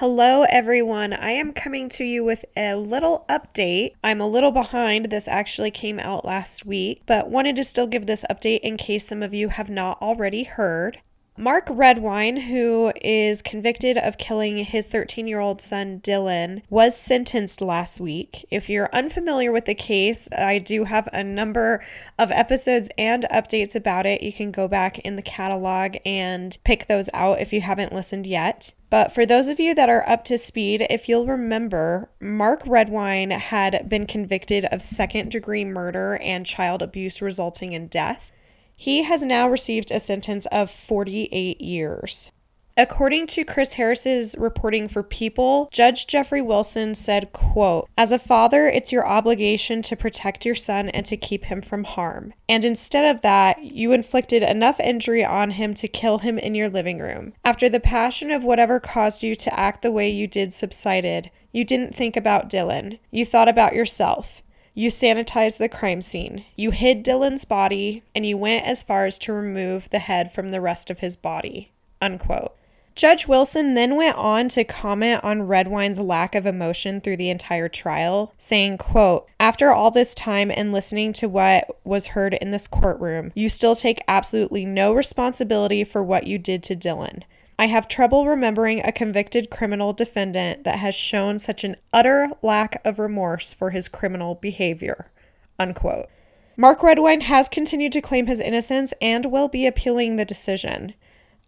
Hello, everyone. I am coming to you with a little update. I'm a little behind. This actually came out last week, but wanted to still give this update in case some of you have not already heard. Mark Redwine, who is convicted of killing his 13 year old son Dylan, was sentenced last week. If you're unfamiliar with the case, I do have a number of episodes and updates about it. You can go back in the catalog and pick those out if you haven't listened yet. But for those of you that are up to speed, if you'll remember, Mark Redwine had been convicted of second degree murder and child abuse resulting in death. He has now received a sentence of 48 years. According to Chris Harris's reporting for People, Judge Jeffrey Wilson said, quote, As a father, it's your obligation to protect your son and to keep him from harm. And instead of that, you inflicted enough injury on him to kill him in your living room. After the passion of whatever caused you to act the way you did subsided, you didn't think about Dylan. You thought about yourself. You sanitized the crime scene. You hid Dylan's body, and you went as far as to remove the head from the rest of his body. Unquote. Judge Wilson then went on to comment on Redwine's lack of emotion through the entire trial, saying, quote, After all this time and listening to what was heard in this courtroom, you still take absolutely no responsibility for what you did to Dylan. I have trouble remembering a convicted criminal defendant that has shown such an utter lack of remorse for his criminal behavior. Unquote. Mark Redwine has continued to claim his innocence and will be appealing the decision.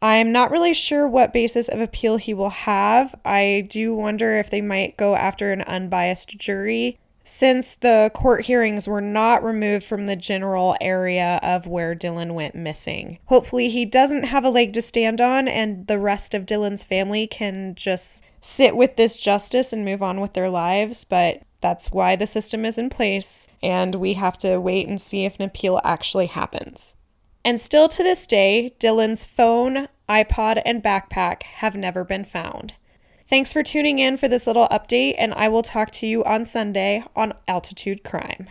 I'm not really sure what basis of appeal he will have. I do wonder if they might go after an unbiased jury since the court hearings were not removed from the general area of where Dylan went missing. Hopefully, he doesn't have a leg to stand on, and the rest of Dylan's family can just sit with this justice and move on with their lives. But that's why the system is in place, and we have to wait and see if an appeal actually happens. And still to this day, Dylan's phone, iPod, and backpack have never been found. Thanks for tuning in for this little update, and I will talk to you on Sunday on Altitude Crime.